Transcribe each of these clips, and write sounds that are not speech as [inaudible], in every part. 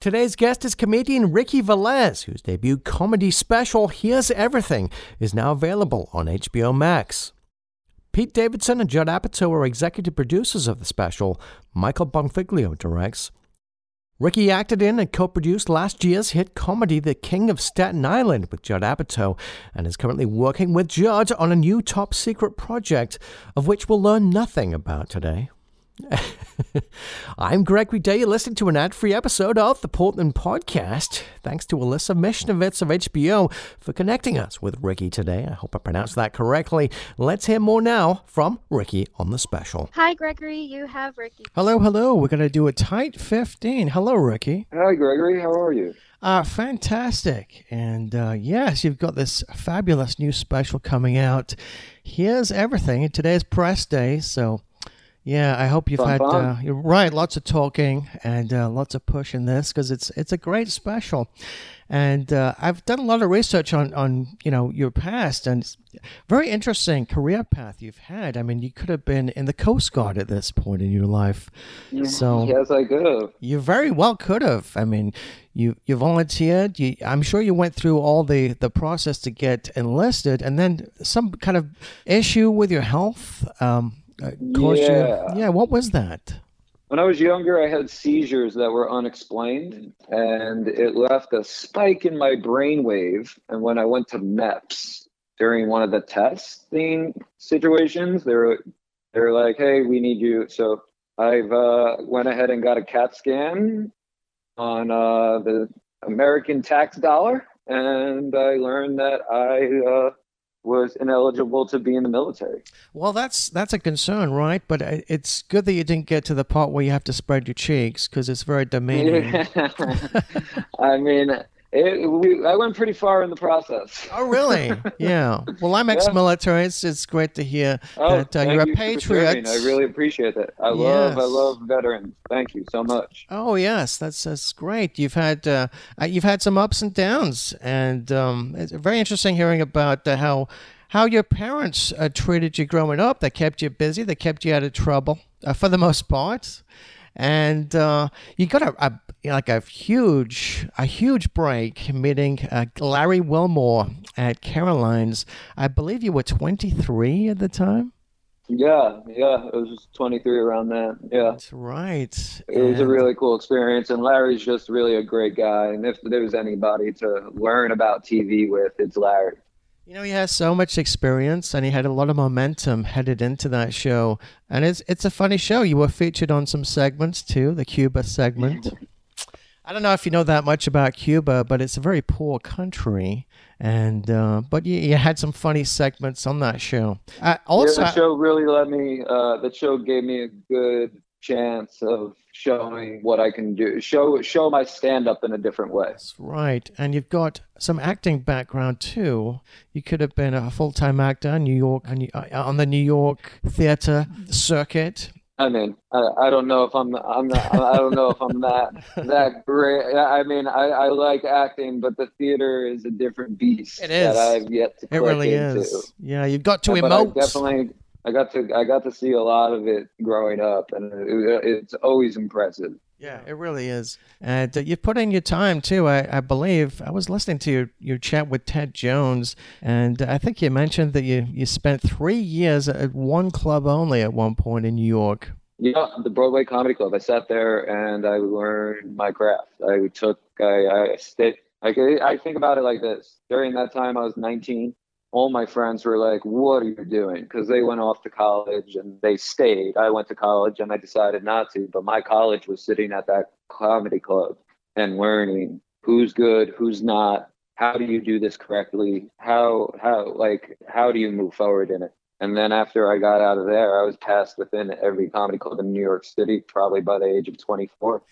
Today's guest is comedian Ricky Velez, whose debut comedy special, Here's Everything, is now available on HBO Max. Pete Davidson and Judd Apatow are executive producers of the special. Michael Bonfiglio directs. Ricky acted in and co produced last year's hit comedy The King of Staten Island with Judd Apatow and is currently working with Judd on a new top secret project, of which we'll learn nothing about today. [laughs] I'm Gregory Day. You're listening to an ad free episode of the Portland Podcast. Thanks to Alyssa Mishnovitz of HBO for connecting us with Ricky today. I hope I pronounced that correctly. Let's hear more now from Ricky on the special. Hi, Gregory. You have Ricky. Hello, hello. We're going to do a tight 15. Hello, Ricky. Hi, Gregory. How are you? Uh, fantastic. And uh, yes, you've got this fabulous new special coming out. Here's everything. Today's press day, so yeah, I hope you've Fun, had fun. uh, you're right, lots of talking and uh, lots of push in this because it's it's a great special, and uh, I've done a lot of research on on you know your past and it's very interesting career path you've had. I mean, you could have been in the Coast Guard at this point in your life, so yes, I could have. you very well could have. I mean, you you volunteered. You, I'm sure you went through all the the process to get enlisted, and then some kind of issue with your health. Um, uh, caused Yeah. you. Yeah. What was that? When I was younger, I had seizures that were unexplained, and it left a spike in my brainwave. And when I went to MEPS during one of the testing situations, they were they were like, "Hey, we need you." So I've uh, went ahead and got a CAT scan on uh, the American tax dollar, and I learned that I uh, was ineligible to be in the military. Well, that's that's a concern, right? But uh, it's good that you didn't get to the part where you have to spread your cheeks because it's very demeaning. [laughs] I mean, it, we, I went pretty far in the process. Oh, really? [laughs] Yeah. Well, I'm ex-military. It's, it's great to hear Oh, that uh, you're a you for patriot. I really appreciate that. I love, I love veterans. Thank you so much. Oh yes, that's that's great. You've had uh, uh, you've had some ups and downs, and um, it's very interesting hearing about uh, how how your parents uh, treated you growing up. They kept you busy. They kept you out of trouble uh, for the most part, and uh, you got a, a like a huge a huge break meeting uh, Larry Wilmore at Caroline's. I believe you were 23 at the time. Yeah, yeah. It was 23 around that. Yeah. That's right. It was a really cool experience, and Larry's just really a great guy. And if there's anybody to learn about TV with, it's Larry. You know, he has so much experience and he had a lot of momentum headed into that show. And it's it's a funny show. You were featured on some segments too, the Cuba segment. [laughs] I don't know if you know that much about Cuba, but it's a very poor country. And uh, but you, you had some funny segments on that show. Uh, also, yeah, the show really let me. Uh, the show gave me a good chance of showing what I can do. Show show my stand up in a different way. That's right. And you've got some acting background too. You could have been a full time actor in New York on, uh, on the New York theater circuit. I mean, I, I don't know if I'm I'm not, I don't know if I'm that that great. I mean, I, I like acting, but the theater is a different beast It is. that I've yet to It really into. is. Yeah, you've got to I emote. definitely I got to I got to see a lot of it growing up, and it, it's always impressive. Yeah, it really is. And uh, you've put in your time too. I, I believe I was listening to your, your chat with Ted Jones, and I think you mentioned that you, you spent three years at one club only at one point in New York. Yeah, the Broadway Comedy Club. I sat there and I learned my craft. I took, I, I stayed. Like I think about it like this: during that time, I was 19. All my friends were like, "What are you doing?" Because they went off to college and they stayed. I went to college and I decided not to. But my college was sitting at that comedy club and learning who's good, who's not. How do you do this correctly? How how like how do you move forward in it? And then after I got out of there, I was passed within every comedy club in New York City, probably by the age of 24.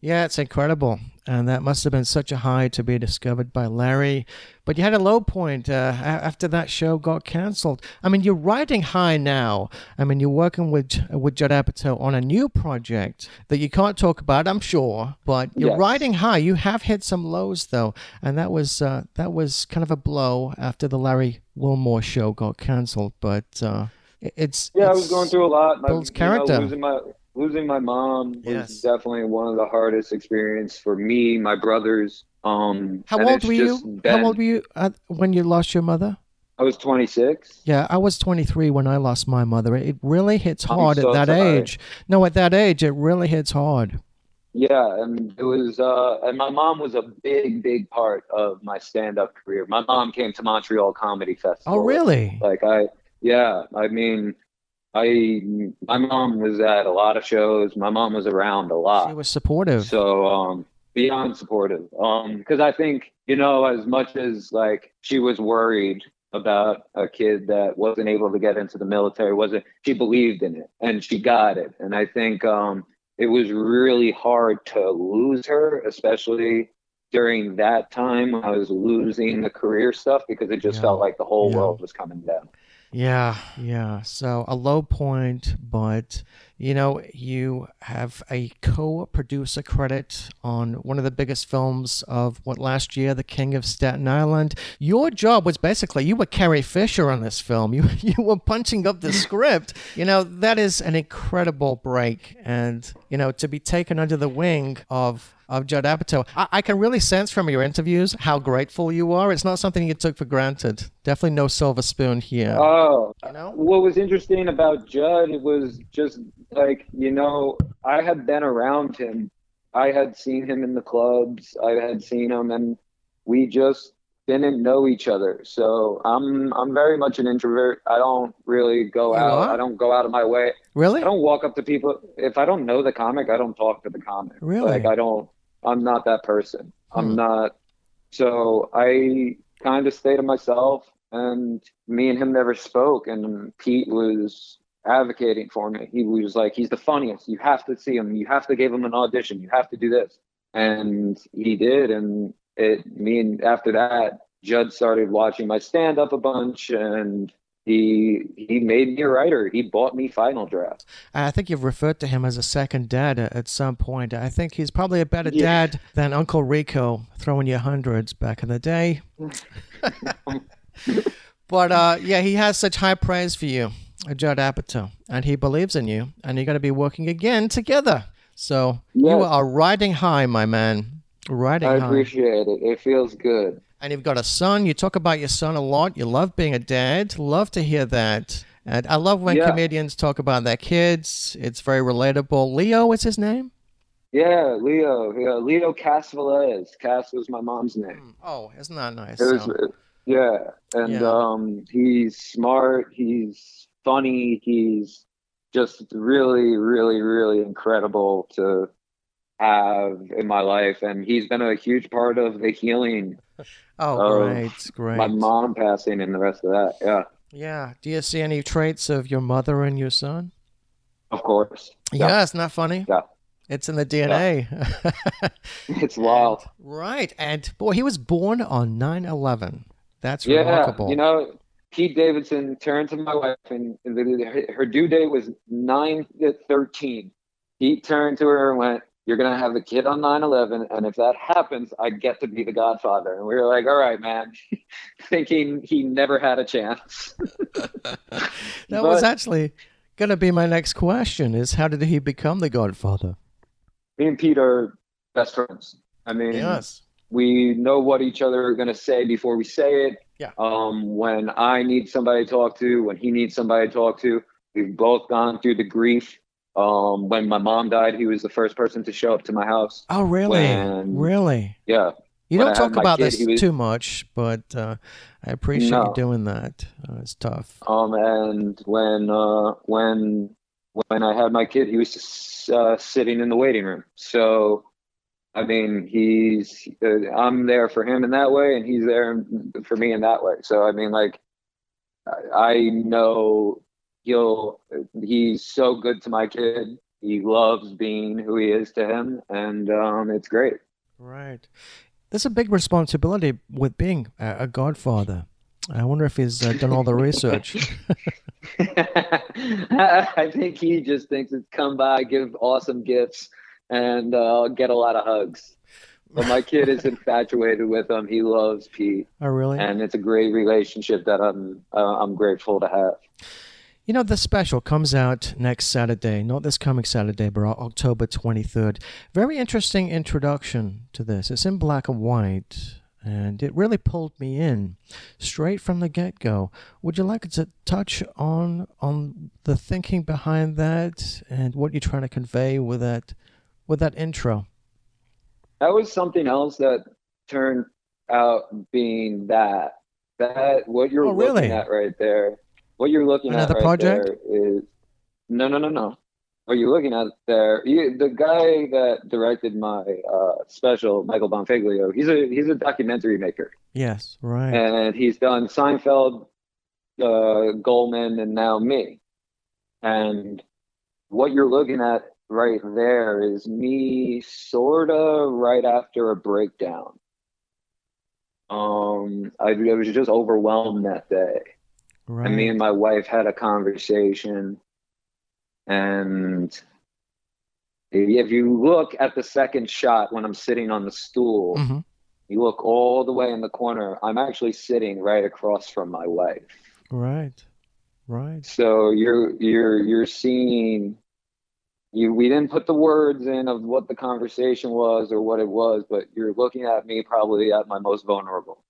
Yeah, it's incredible. And that must have been such a high to be discovered by Larry. But you had a low point uh, after that show got canceled. I mean, you're riding high now. I mean, you're working with with Judd Apatow on a new project that you can't talk about, I'm sure. But you're Yes. riding high. You have hit some lows though, and that was uh, that was kind of a blow after the Larry Wilmore show got canceled. But uh, it's Yeah, I was going through a lot. My, builds you know, character. losing my losing my mom was definitely one of the hardest experience for me, my brothers. Um, How old were you? just How old were you when you lost your mother? I was 26. Yeah, I was 23 when I lost my mother. It really hits hard so at that sorry. age. No, at that age, it really hits hard. Yeah, and it was, uh, and my mom was a big, big part of my stand-up career. My mom came to Montreal Comedy Festival. Oh, really? Like I, yeah, I mean, I, my mom was at a lot of shows. My mom was around a lot. She was supportive. So um beyond supportive. Um because I think, you know, as much as like she was worried about a kid that wasn't able to get into the military, wasn't she believed in it and she got it. And I think um it was really hard to lose her, especially during that time when I was losing the career stuff because it just Yeah. felt like the whole Yeah. world was coming down. Yeah, yeah. So a low point, but you know, you have a co-producer credit on one of the biggest films of what last year, The King of Staten Island. Your job was basically you were Carrie Fisher on this film. [laughs] You you were punching up the [laughs] script. You know, that is an incredible break, and you know, to be taken under the wing of of Judd Apatow. I, I can really sense from your interviews how grateful you are. It's not something you took for granted. Definitely no silver spoon here. Oh, You know? what was interesting about Judd was just like, you know, I had been around him. I had seen him in the clubs. I had seen him and we just didn't know each other. So I'm I'm very much an introvert. I don't really go You out. are? I don't go out of my way. Really? I don't walk up to people if I don't know the comic, I don't talk to the comic. Really? Like I don't I'm not that person. I'm Hmm. not so I kind of stay to myself and me and him never spoke and Pete was advocating for me. He was like he's the funniest. You have to see him. You have to give him an audition. You have to do this. And he did and it me and after that Judd started watching my stand up a bunch and he he made me a writer. He bought me Final Draft. I think you've referred to him as a second dad at, some point. I think he's probably a better Yeah. dad than Uncle Rico throwing you hundreds back in the day. [laughs] but uh, yeah, he has such high praise for you, Judd Apatow, and he believes in you, and you're going to be working again together. So you are riding high, my man. Riding high. I high. appreciate it. It feels good. And you've got a son. You talk about your son a lot. You love being a dad. Love to hear that. And I love when Yeah. comedians talk about their kids. It's very relatable. Leo is his name? Yeah, Leo. Yeah, Leo Cass Velez. Cass was my mom's name. Oh, isn't that nice? It was, yeah, and Yeah. um, he's smart. He's funny. He's just really, really, really incredible to have in my life, and he's been a huge part of the healing. [laughs] oh, great, great. My mom passing and the rest of that. Yeah, Yeah. Do you see any traits of your mother and your son? of course. Yeah, isn't that funny? Yeah. It's in the DNA. [laughs] It's wild. right. And boy, he was born on 9 11. That's Yeah, remarkable. you know, Pete Davidson turned to my wife, and her due date was nine thirteen. He turned to her and went, "You're gonna have the kid on 9/11, and if that happens, I get to be the Godfather." And we were like, "All right, man," [laughs] thinking he never had a chance. [laughs] that was actually going to be my next question is how did he become the godfather? Me and Pete are best friends. I mean, Yes. we know what each other are going to say before we say it. Yeah. Um, when I need somebody to talk to, when he needs somebody to talk to, we've both gone through the grief. Um, when my mom died, he was the first person to show up to my house. Oh, really? When- really? Yeah. You don't talk about kid, this was- too much, but uh, I appreciate you doing that. Uh, it's tough. Um, and when uh, when when I had my kid, he was just uh, sitting in the waiting room. So, I mean, he's uh, I'm there for him in that way, and he's there for me in that way. So, I mean, like, I, I know he'll he's so good to my kid. He loves being who he is to him, and um, it's great. Right. There's a big responsibility with being a, a godfather. I wonder if he's uh, done all the research. [laughs] [laughs] I think he just thinks it's come by, give awesome gifts, and uh, get a lot of hugs. But my kid is [laughs] infatuated with him. He loves Pete, oh, really? and it's a great relationship that I'm uh, I'm grateful to have. You know, the special comes out next Saturday, not this coming Saturday, but October 23rd. Very interesting introduction to this. It's in black and white, and it really pulled me in straight from the get go. Would you like to touch on on the thinking behind that and what you're trying to convey with that with that intro? That was something else that turned out being that. That what you're Oh, really? looking at right there. What you're looking Another at right project? there is no, no, no, no. What you're looking at there, you, the guy that directed my uh, special, Michael Bonfiglio, he's a he's a documentary maker, Yes, right. and he's done Seinfeld, uh, Goldman, and now me. And what you're looking at right there is me sorta right after a breakdown. Um, I, I was just overwhelmed that day. Right. And me and my wife had a conversation. And if you look at the second shot when I'm sitting on the stool, Mhm. you look all the way in the corner, I'm actually sitting right across from my wife. Right. Right. So you're you're you're seeing you we didn't put the words in of what the conversation was or what it was, but you're looking at me probably at my most vulnerable.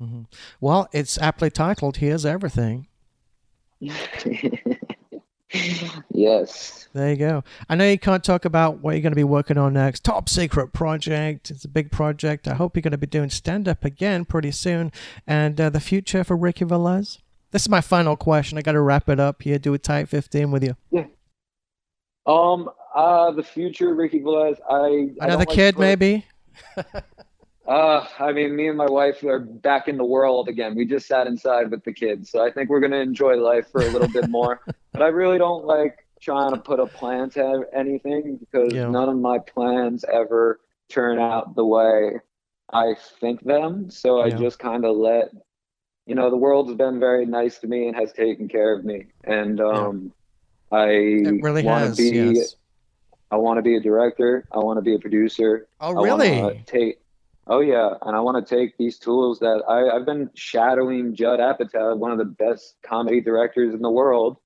Hmm Well, it's aptly titled Here's Everything. [laughs] yes. There you go. I know you can't talk about what you're going to be working on next. Top secret project. It's a big project. I hope you're going to be doing stand up again pretty soon. And uh, the future for Ricky Velez? This is my final question. I got to wrap it up here. Do a tight 15 with you. Yeah. Um uh the future Ricky Velez, I I Another like to kid, put- maybe? [laughs] Uh, I mean, me and my wife are back in the world again. We just sat inside with the kids, so I think we're gonna enjoy life for a little bit more. [laughs] But I really don't like trying to put a plan to anything because Yeah. none of my plans ever turn out the way I think them. So I Yeah. just kind of let, you know, the world's been very nice to me and has taken care of me, and um, I It really want to be. yes. I want to be a director. I want to be a producer. Oh, I really? wanna take, oh yeah, and I want to take these tools that I, I've been shadowing Judd Apatow, one of the best comedy directors in the world,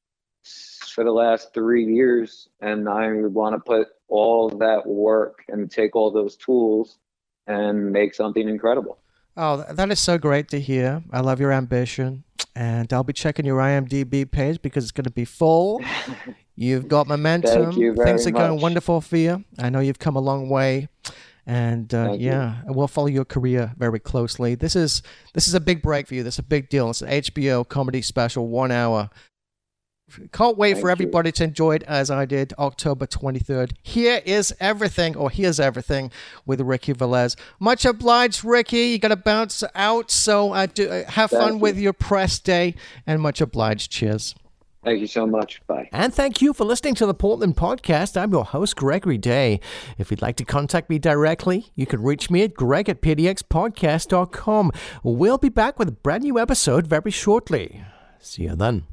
for the last three years, and I want to put all that work and take all those tools and make something incredible. Oh, that is so great to hear. I love your ambition. And I'll be checking your IMDb page because it's going to be full. [laughs] You've got momentum. Thank you very Things are going wonderful for you. I know you've come a long way. And uh, Thank you. yeah, we'll follow your career very closely. This is this is a big break for you. This is a big deal. It's an HBO comedy special, one hour. Can't wait Thank for you. everybody to enjoy it as I did October 23rd. Here is everything, or here's everything with Ricky Velez. Much obliged, Ricky. You got to bounce out, so uh, do, uh, have fun Thank with your press day, and much obliged. Cheers. Thank you so much. Bye. And thank you for listening to the Portland Podcast. I'm your host, Gregory Day. If you'd like to contact me directly, you can reach me at greg at pdxpodcast.com. We'll be back with a brand new episode very shortly. See you then.